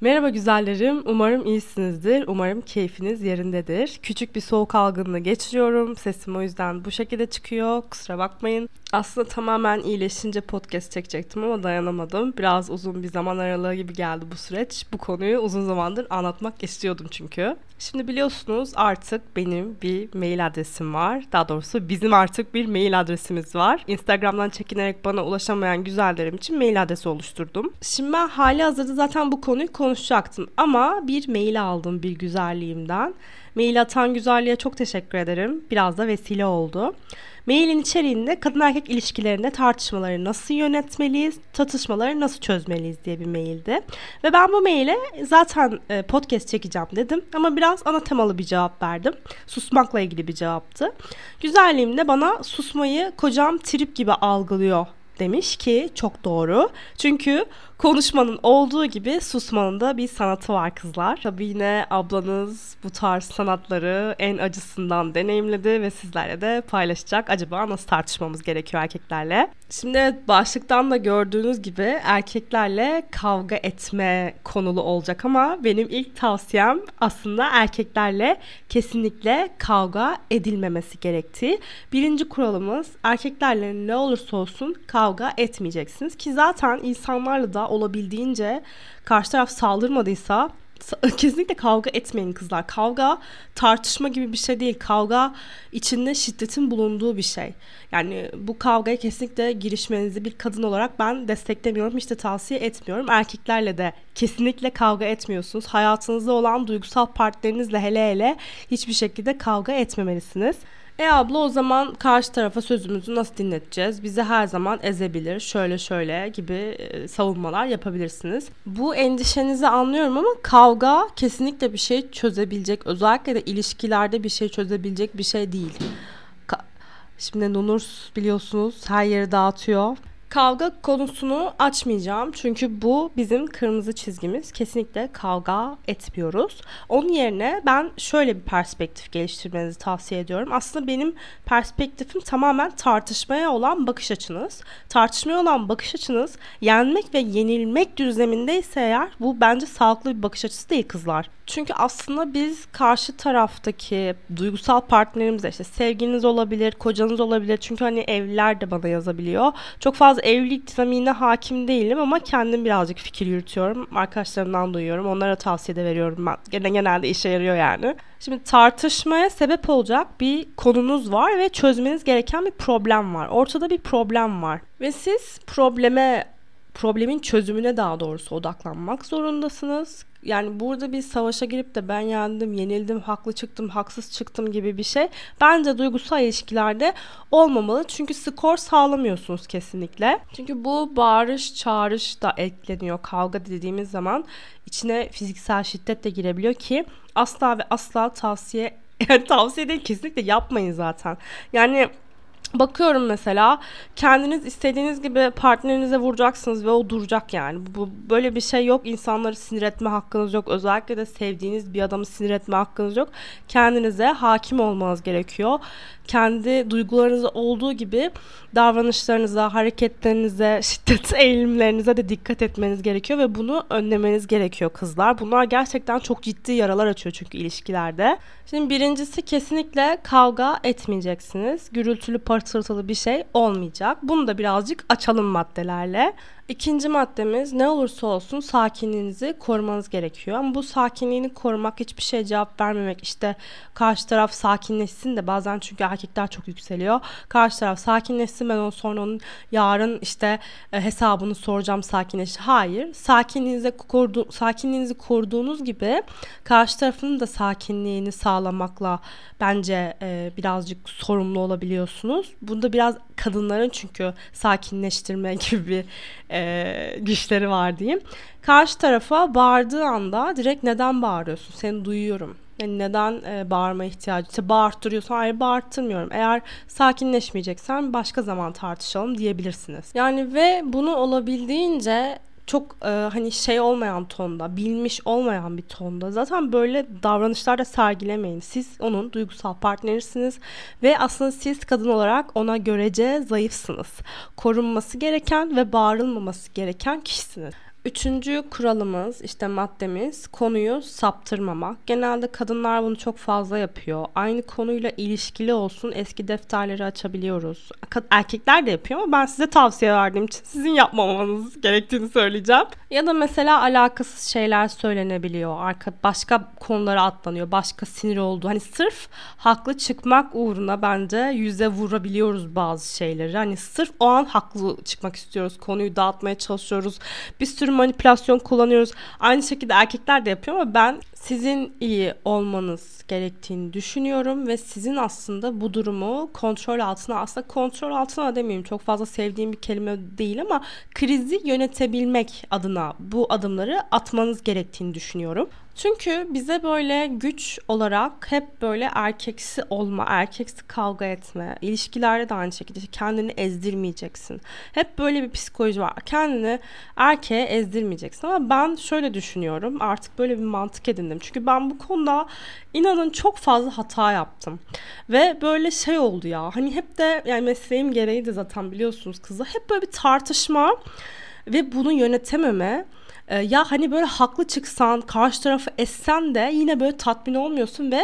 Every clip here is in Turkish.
Merhaba güzellerim. Umarım iyisinizdir. Umarım keyfiniz yerindedir. Küçük bir soğuk algınlığı geçiriyorum. Sesim o yüzden bu şekilde çıkıyor. Kusura bakmayın. Aslında tamamen iyileşince podcast çekecektim ama dayanamadım. Biraz uzun bir zaman aralığı gibi geldi bu süreç. Bu konuyu uzun zamandır anlatmak istiyordum çünkü. Şimdi biliyorsunuz artık benim bir mail adresim var. Daha doğrusu bizim artık bir mail adresimiz var. Instagram'dan çekinerek bana ulaşamayan güzellerim için mail adresi oluşturdum. Şimdi ben hali hazırda zaten bu konuyu konuşacaktım ama bir mail aldım bir güzelliğimden. Mail atan güzelliğe çok teşekkür ederim. Biraz da vesile oldu. Mailin içeriğinde kadın erkek ilişkilerinde tartışmaları nasıl yönetmeliyiz, tartışmaları nasıl çözmeliyiz diye bir maildi. Ve ben bu maile zaten e, podcast çekeceğim dedim ama biraz ana temalı bir cevap verdim. Susmakla ilgili bir cevaptı. Güzelliğim de bana susmayı kocam trip gibi algılıyor demiş ki çok doğru. Çünkü konuşmanın olduğu gibi susmanın da bir sanatı var kızlar. Tabii yine ablanız bu tarz sanatları en acısından deneyimledi ve sizlerle de paylaşacak. Acaba nasıl tartışmamız gerekiyor erkeklerle? Şimdi başlıktan da gördüğünüz gibi erkeklerle kavga etme konulu olacak ama benim ilk tavsiyem aslında erkeklerle kesinlikle kavga edilmemesi gerektiği. Birinci kuralımız erkeklerle ne olursa olsun kavga etmeyeceksiniz ki zaten insanlarla da olabildiğince karşı taraf saldırmadıysa kesinlikle kavga etmeyin kızlar. Kavga tartışma gibi bir şey değil. Kavga içinde şiddetin bulunduğu bir şey. Yani bu kavgaya kesinlikle girişmenizi bir kadın olarak ben desteklemiyorum. Hiç de tavsiye etmiyorum. Erkeklerle de kesinlikle kavga etmiyorsunuz. Hayatınızda olan duygusal partnerinizle hele hele hiçbir şekilde kavga etmemelisiniz. E abla o zaman karşı tarafa sözümüzü nasıl dinleteceğiz? Bizi her zaman ezebilir, şöyle şöyle gibi e, savunmalar yapabilirsiniz. Bu endişenizi anlıyorum ama kavga kesinlikle bir şey çözebilecek, özellikle de ilişkilerde bir şey çözebilecek bir şey değil. Ka- Şimdi Nunur biliyorsunuz her yeri dağıtıyor. Kavga konusunu açmayacağım çünkü bu bizim kırmızı çizgimiz. Kesinlikle kavga etmiyoruz. Onun yerine ben şöyle bir perspektif geliştirmenizi tavsiye ediyorum. Aslında benim perspektifim tamamen tartışmaya olan bakış açınız. Tartışmaya olan bakış açınız yenmek ve yenilmek düzlemindeyse eğer bu bence sağlıklı bir bakış açısı değil kızlar. Çünkü aslında biz karşı taraftaki duygusal partnerimize işte sevginiz olabilir, kocanız olabilir. Çünkü hani evliler de bana yazabiliyor. Çok fazla evlilik dinamiğine hakim değilim ama kendim birazcık fikir yürütüyorum. Arkadaşlarımdan duyuyorum. Onlara tavsiye de veriyorum ben. Gene genelde işe yarıyor yani. Şimdi tartışmaya sebep olacak bir konunuz var ve çözmeniz gereken bir problem var. Ortada bir problem var. Ve siz probleme problemin çözümüne daha doğrusu odaklanmak zorundasınız. Yani burada bir savaşa girip de ben yendim, yenildim, haklı çıktım, haksız çıktım gibi bir şey bence duygusal ilişkilerde olmamalı. Çünkü skor sağlamıyorsunuz kesinlikle. Çünkü bu bağırış, çağrış da ekleniyor kavga dediğimiz zaman içine fiziksel şiddet de girebiliyor ki asla ve asla tavsiye yani tavsiye değil kesinlikle yapmayın zaten. Yani Bakıyorum mesela kendiniz istediğiniz gibi partnerinize vuracaksınız ve o duracak yani. Bu böyle bir şey yok. İnsanları sinir etme hakkınız yok. Özellikle de sevdiğiniz bir adamı sinir etme hakkınız yok. Kendinize hakim olmanız gerekiyor. Kendi duygularınızda olduğu gibi davranışlarınıza, hareketlerinize, şiddet eğilimlerinize de dikkat etmeniz gerekiyor ve bunu önlemeniz gerekiyor kızlar. Bunlar gerçekten çok ciddi yaralar açıyor çünkü ilişkilerde. Şimdi birincisi kesinlikle kavga etmeyeceksiniz. Gürültülü patırtılı bir şey olmayacak. Bunu da birazcık açalım maddelerle. İkinci maddemiz ne olursa olsun sakinliğinizi korumanız gerekiyor. Ama bu sakinliğini korumak hiçbir şey cevap vermemek işte karşı taraf sakinleşsin de bazen çünkü erkekler çok yükseliyor. Karşı taraf sakinleşsin ben onu sonra onun yarın işte e, hesabını soracağım sakinleş. Hayır. Sakinliğinizi korudu, sakinliğinizi koruduğunuz gibi karşı tarafının da sakinliğini sağlamakla bence e, birazcık sorumlu olabiliyorsunuz. Bunda biraz kadınların çünkü sakinleştirme gibi bir e, güçleri var diyeyim. Karşı tarafa bağırdığı anda direkt neden bağırıyorsun? Seni duyuyorum. Yani neden e, bağırma ihtiyacı? İşte bağırttırıyorsan hayır bağırttırmıyorum. Eğer sakinleşmeyeceksen başka zaman tartışalım diyebilirsiniz. Yani ve bunu olabildiğince çok e, hani şey olmayan tonda, bilmiş olmayan bir tonda. Zaten böyle davranışlar da sergilemeyin. Siz onun duygusal partnerisiniz ve aslında siz kadın olarak ona görece zayıfsınız. Korunması gereken ve bağırılmaması gereken kişisiniz. Üçüncü kuralımız işte maddemiz konuyu saptırmamak. Genelde kadınlar bunu çok fazla yapıyor. Aynı konuyla ilişkili olsun eski defterleri açabiliyoruz. Erkekler de yapıyor ama ben size tavsiye verdiğim için sizin yapmamanız gerektiğini söyleyeceğim. Ya da mesela alakasız şeyler söylenebiliyor. Arka başka konulara atlanıyor. Başka sinir olduğu. Hani sırf haklı çıkmak uğruna bence yüze vurabiliyoruz bazı şeyleri. Hani sırf o an haklı çıkmak istiyoruz. Konuyu dağıtmaya çalışıyoruz. Bir sürü manipülasyon kullanıyoruz. Aynı şekilde erkekler de yapıyor ama ben sizin iyi olmanız gerektiğini düşünüyorum ve sizin aslında bu durumu kontrol altına aslında kontrol altına demeyeyim çok fazla sevdiğim bir kelime değil ama krizi yönetebilmek adına bu adımları atmanız gerektiğini düşünüyorum. Çünkü bize böyle güç olarak hep böyle erkeksi olma, erkeksi kavga etme, ilişkilerde de aynı şekilde kendini ezdirmeyeceksin. Hep böyle bir psikoloji var. Kendini erkeğe ezdirmeyeceksin ama ben şöyle düşünüyorum. Artık böyle bir mantık edindim. Çünkü ben bu konuda inanın çok fazla hata yaptım. Ve böyle şey oldu ya. Hani hep de yani mesleğim gereği de zaten biliyorsunuz kızlar. Hep böyle bir tartışma ve bunu yönetememe ee, ya hani böyle haklı çıksan, karşı tarafı essen de yine böyle tatmin olmuyorsun ve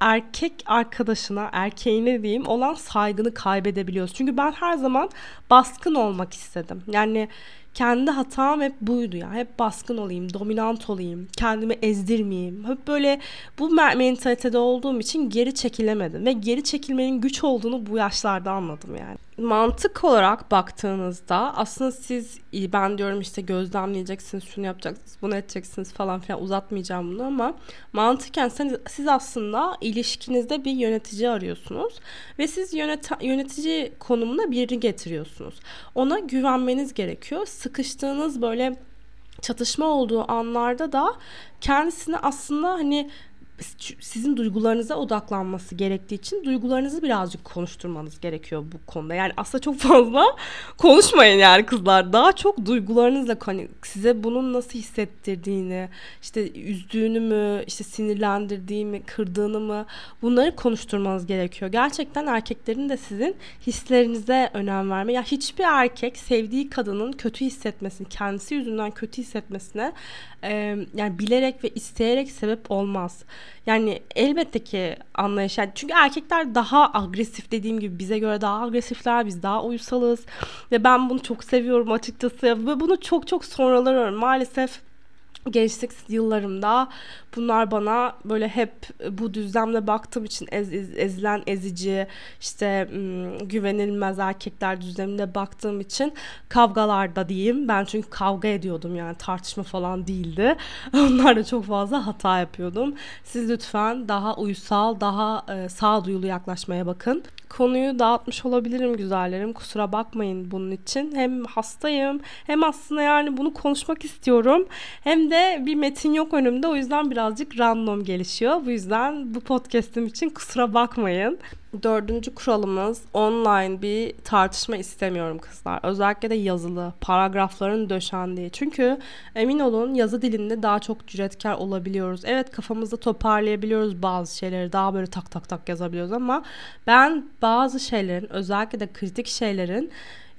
erkek arkadaşına, erkeğine diyeyim olan saygını kaybedebiliyorsun. Çünkü ben her zaman baskın olmak istedim. Yani kendi hatam hep buydu ya. Hep baskın olayım, dominant olayım, kendimi ezdirmeyeyim. Hep böyle bu mentalitede olduğum için geri çekilemedim. Ve geri çekilmenin güç olduğunu bu yaşlarda anladım yani mantık olarak baktığınızda aslında siz ben diyorum işte gözlemleyeceksiniz, şunu yapacaksınız, bunu edeceksiniz falan filan uzatmayacağım bunu ama mantıken siz, siz aslında ilişkinizde bir yönetici arıyorsunuz ve siz yönet yönetici konumuna birini getiriyorsunuz. Ona güvenmeniz gerekiyor. Sıkıştığınız böyle çatışma olduğu anlarda da kendisini aslında hani sizin duygularınıza odaklanması gerektiği için duygularınızı birazcık konuşturmanız gerekiyor bu konuda. Yani aslında çok fazla konuşmayın yani kızlar. Daha çok duygularınızla hani size bunun nasıl hissettirdiğini, işte üzdüğünü mü, işte sinirlendirdiğini, kırdığını mı bunları konuşturmanız gerekiyor. Gerçekten erkeklerin de sizin hislerinize önem verme. Ya hiçbir erkek sevdiği kadının kötü hissetmesini, kendisi yüzünden kötü hissetmesine yani bilerek ve isteyerek sebep olmaz. Yani elbette ki anlayış. Yani çünkü erkekler daha agresif dediğim gibi bize göre daha agresifler. Biz daha uysalız. Ve ben bunu çok seviyorum açıkçası. Ve bunu çok çok sonralar öğrendim. Maalesef gençlik yıllarımda bunlar bana böyle hep bu düzlemde baktığım için ez, ez, ezilen ezici işte güvenilmez erkekler düzleminde baktığım için kavgalarda diyeyim. Ben çünkü kavga ediyordum yani tartışma falan değildi. Onlar da çok fazla hata yapıyordum. Siz lütfen daha uysal daha e, sağduyulu yaklaşmaya bakın konuyu dağıtmış olabilirim güzellerim. Kusura bakmayın bunun için. Hem hastayım hem aslında yani bunu konuşmak istiyorum. Hem de bir metin yok önümde. O yüzden birazcık random gelişiyor. Bu yüzden bu podcast'im için kusura bakmayın. Dördüncü kuralımız online bir tartışma istemiyorum kızlar. Özellikle de yazılı, paragrafların döşendiği. Çünkü emin olun yazı dilinde daha çok cüretkar olabiliyoruz. Evet kafamızda toparlayabiliyoruz bazı şeyleri. Daha böyle tak tak tak yazabiliyoruz ama ben bazı şeylerin özellikle de kritik şeylerin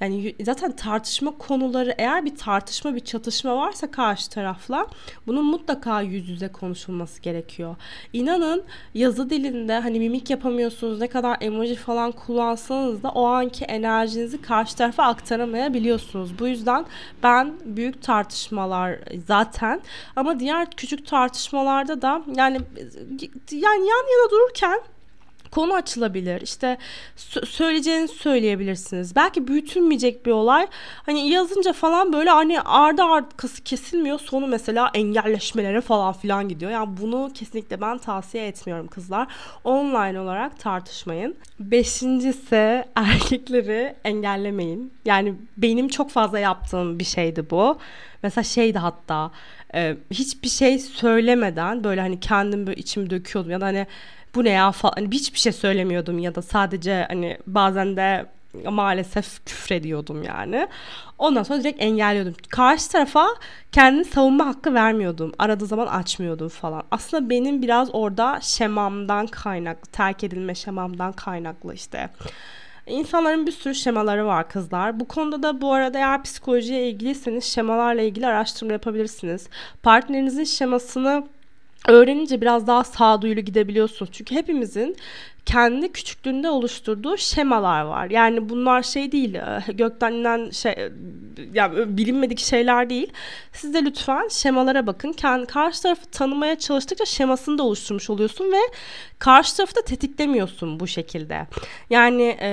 yani zaten tartışma konuları eğer bir tartışma bir çatışma varsa karşı tarafla bunun mutlaka yüz yüze konuşulması gerekiyor. İnanın yazı dilinde hani mimik yapamıyorsunuz ne kadar emoji falan kullansanız da o anki enerjinizi karşı tarafa aktaramayabiliyorsunuz. Bu yüzden ben büyük tartışmalar zaten ama diğer küçük tartışmalarda da yani yani yan yana dururken konu açılabilir. İşte söyleyeceğinizi söyleyebilirsiniz. Belki büyütülmeyecek bir olay. Hani yazınca falan böyle hani ardı arkası kesilmiyor. Sonu mesela engelleşmelere falan filan gidiyor. Yani bunu kesinlikle ben tavsiye etmiyorum kızlar. Online olarak tartışmayın. Beşincisi erkekleri engellemeyin. Yani benim çok fazla yaptığım bir şeydi bu. Mesela şeydi hatta hiçbir şey söylemeden böyle hani kendim böyle içimi döküyordum ya da hani bu ne ya falan hani hiçbir şey söylemiyordum ya da sadece hani bazen de maalesef küfrediyordum yani. Ondan sonra direkt engelliyordum. Karşı tarafa kendini savunma hakkı vermiyordum. Aradığı zaman açmıyordum falan. Aslında benim biraz orada şemamdan kaynaklı, terk edilme şemamdan kaynaklı işte İnsanların bir sürü şemaları var kızlar. Bu konuda da bu arada eğer psikolojiye ilgiliyseniz şemalarla ilgili araştırma yapabilirsiniz. Partnerinizin şemasını öğrenince biraz daha sağduyulu gidebiliyorsunuz. Çünkü hepimizin kendi küçüklüğünde oluşturduğu şemalar var. Yani bunlar şey değil, e, gökten inen şey, e, yani bilinmedik şeyler değil. Siz de lütfen şemalara bakın. Kendi karşı tarafı tanımaya çalıştıkça şemasını da oluşturmuş oluyorsun ve karşı tarafı da tetiklemiyorsun bu şekilde. Yani e,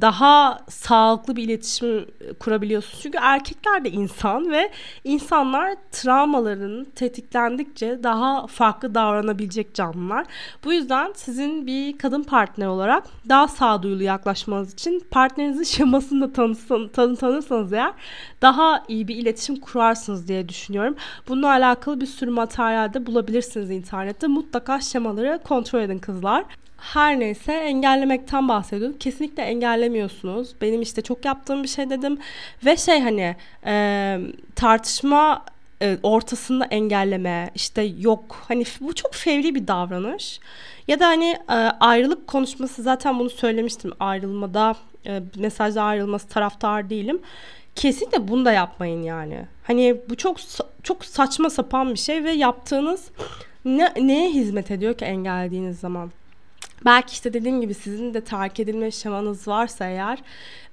daha sağlıklı bir iletişim kurabiliyorsun. Çünkü erkekler de insan ve insanlar travmaların tetiklendikçe daha farklı davranabilecek canlılar. Bu yüzden sizin bir kadın partner olarak daha sağduyulu yaklaşmanız için partnerinizin şemasını da tanısan, tanı, tanırsanız eğer daha iyi bir iletişim kurarsınız diye düşünüyorum. Bununla alakalı bir sürü materyalde bulabilirsiniz internette. Mutlaka şemaları kontrol edin kızlar. Her neyse engellemekten bahsediyorduk. Kesinlikle engellemiyorsunuz. Benim işte çok yaptığım bir şey dedim. Ve şey hani e, tartışma e, ortasında engelleme işte yok hani bu çok fevri bir davranış. Ya da hani e, ayrılık konuşması zaten bunu söylemiştim ayrılmada e, mesajda ayrılması taraftar değilim. Kesinlikle bunu da yapmayın yani. Hani bu çok çok saçma sapan bir şey ve yaptığınız ne, neye hizmet ediyor ki engellediğiniz zaman Belki işte dediğim gibi sizin de terk edilme şemanız varsa eğer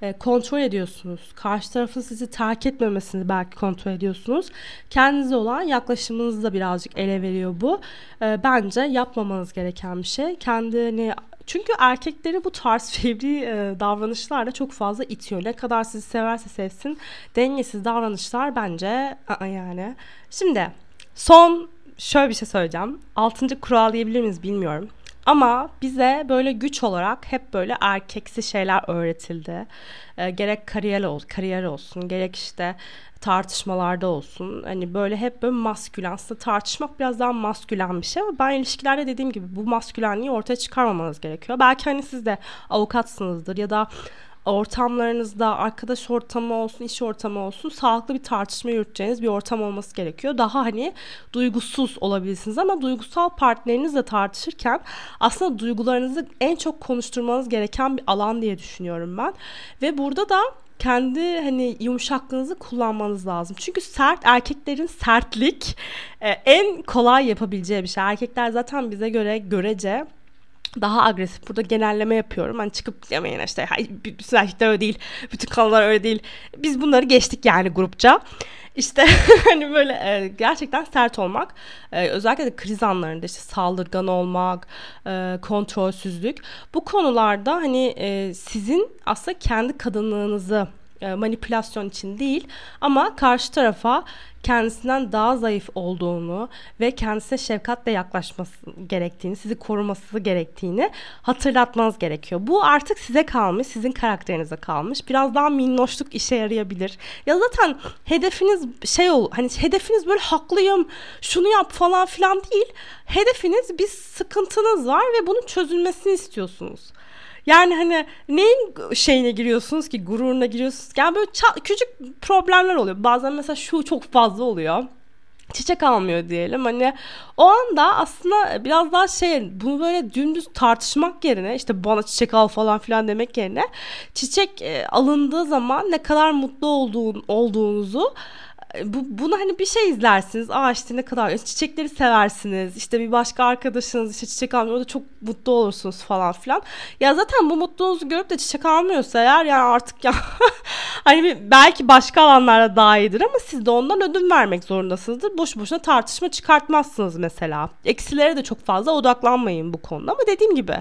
e, kontrol ediyorsunuz. Karşı tarafın sizi terk etmemesini belki kontrol ediyorsunuz. Kendinize olan yaklaşımınızı da birazcık ele veriyor bu. E, bence yapmamanız gereken bir şey. Kendini çünkü erkekleri bu tarz fevri e, davranışlarla çok fazla itiyor. Ne kadar sizi severse sevsin dengesiz davranışlar bence a yani. Şimdi son şöyle bir şey söyleyeceğim. Altıncı kural diyebilir miyiz bilmiyorum. Ama bize böyle güç olarak hep böyle erkeksi şeyler öğretildi. E, gerek kariyer, ol, kariyer olsun, gerek işte tartışmalarda olsun. Hani böyle hep böyle maskülen. Aslında tartışmak biraz daha maskülen bir şey ama ben ilişkilerde dediğim gibi bu maskülenliği ortaya çıkarmamanız gerekiyor. Belki hani siz de avukatsınızdır ya da ortamlarınızda arkadaş ortamı olsun, iş ortamı olsun sağlıklı bir tartışma yürüteceğiniz bir ortam olması gerekiyor. Daha hani duygusuz olabilirsiniz ama duygusal partnerinizle tartışırken aslında duygularınızı en çok konuşturmanız gereken bir alan diye düşünüyorum ben. Ve burada da kendi hani yumuşaklığınızı kullanmanız lazım. Çünkü sert erkeklerin sertlik e, en kolay yapabileceği bir şey. Erkekler zaten bize göre görece daha agresif. Burada genelleme yapıyorum. Hani çıkıp demeyin işte bütün erkekler öyle değil. Bütün kadınlar öyle değil. Biz bunları geçtik yani grupça. İşte hani böyle e, gerçekten sert olmak e, özellikle de kriz anlarında işte saldırgan olmak, e, kontrolsüzlük bu konularda hani e, sizin aslında kendi kadınlığınızı e, manipülasyon için değil ama karşı tarafa kendisinden daha zayıf olduğunu ve kendisine şefkatle yaklaşması gerektiğini, sizi koruması gerektiğini hatırlatmanız gerekiyor. Bu artık size kalmış, sizin karakterinize kalmış. Biraz daha minnoşluk işe yarayabilir. Ya zaten hedefiniz şey ol, hani hedefiniz böyle haklıyım, şunu yap falan filan değil. Hedefiniz bir sıkıntınız var ve bunun çözülmesini istiyorsunuz. Yani hani neyin şeyine giriyorsunuz ki gururuna giriyorsunuz yani böyle küçük problemler oluyor. Bazen mesela şu çok fazla oluyor çiçek almıyor diyelim. Hani o anda aslında biraz daha şey bunu böyle dümdüz tartışmak yerine işte bana çiçek al falan filan demek yerine çiçek e, alındığı zaman ne kadar mutlu olduğun, olduğunuzu bu, bunu hani bir şey izlersiniz. Aa işte ne kadar çiçekleri seversiniz. İşte bir başka arkadaşınız işte çiçek almıyor. Orada çok mutlu olursunuz falan filan. Ya zaten bu mutluluğunuzu görüp de çiçek almıyorsa eğer yani artık ya hani belki başka alanlarda daha iyidir ama siz de ondan ödün vermek zorundasınızdır. Boş boşuna tartışma çıkartmazsınız mesela. Eksilere de çok fazla odaklanmayın bu konuda ama dediğim gibi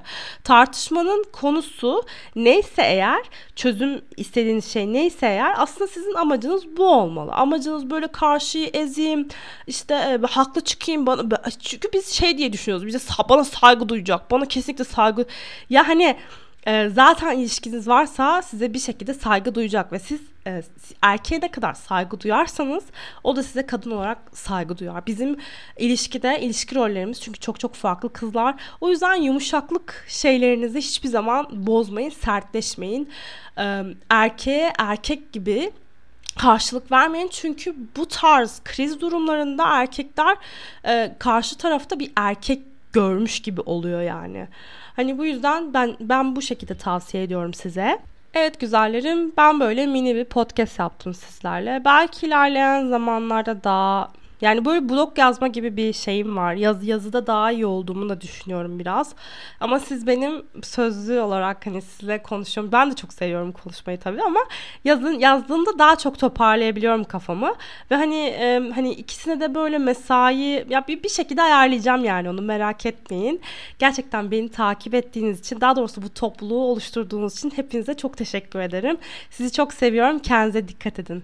tartışmanın konusu neyse eğer çözüm istediğiniz şey neyse eğer aslında sizin amacınız bu olmalı. Amacınız yapıyorsunuz böyle karşıyı ezeyim işte e, haklı çıkayım bana çünkü biz şey diye düşünüyoruz bize bana saygı duyacak bana kesinlikle saygı ya hani e, zaten ilişkiniz varsa size bir şekilde saygı duyacak ve siz e, erkeğe ne kadar saygı duyarsanız o da size kadın olarak saygı duyar. Bizim ilişkide ilişki rollerimiz çünkü çok çok farklı kızlar. O yüzden yumuşaklık şeylerinizi hiçbir zaman bozmayın, sertleşmeyin. E, erkeğe erkek gibi karşılık vermeyin. Çünkü bu tarz kriz durumlarında erkekler e, karşı tarafta bir erkek görmüş gibi oluyor yani. Hani bu yüzden ben ben bu şekilde tavsiye ediyorum size. Evet güzellerim ben böyle mini bir podcast yaptım sizlerle. Belki ilerleyen zamanlarda daha yani böyle blog yazma gibi bir şeyim var. Yaz, yazıda daha iyi olduğumu da düşünüyorum biraz. Ama siz benim sözlü olarak hani sizle konuşuyorum. Ben de çok seviyorum konuşmayı tabii ama yazın yazdığımda daha çok toparlayabiliyorum kafamı. Ve hani e, hani ikisine de böyle mesai ya bir, bir şekilde ayarlayacağım yani onu merak etmeyin. Gerçekten beni takip ettiğiniz için daha doğrusu bu topluluğu oluşturduğunuz için hepinize çok teşekkür ederim. Sizi çok seviyorum. Kendinize dikkat edin.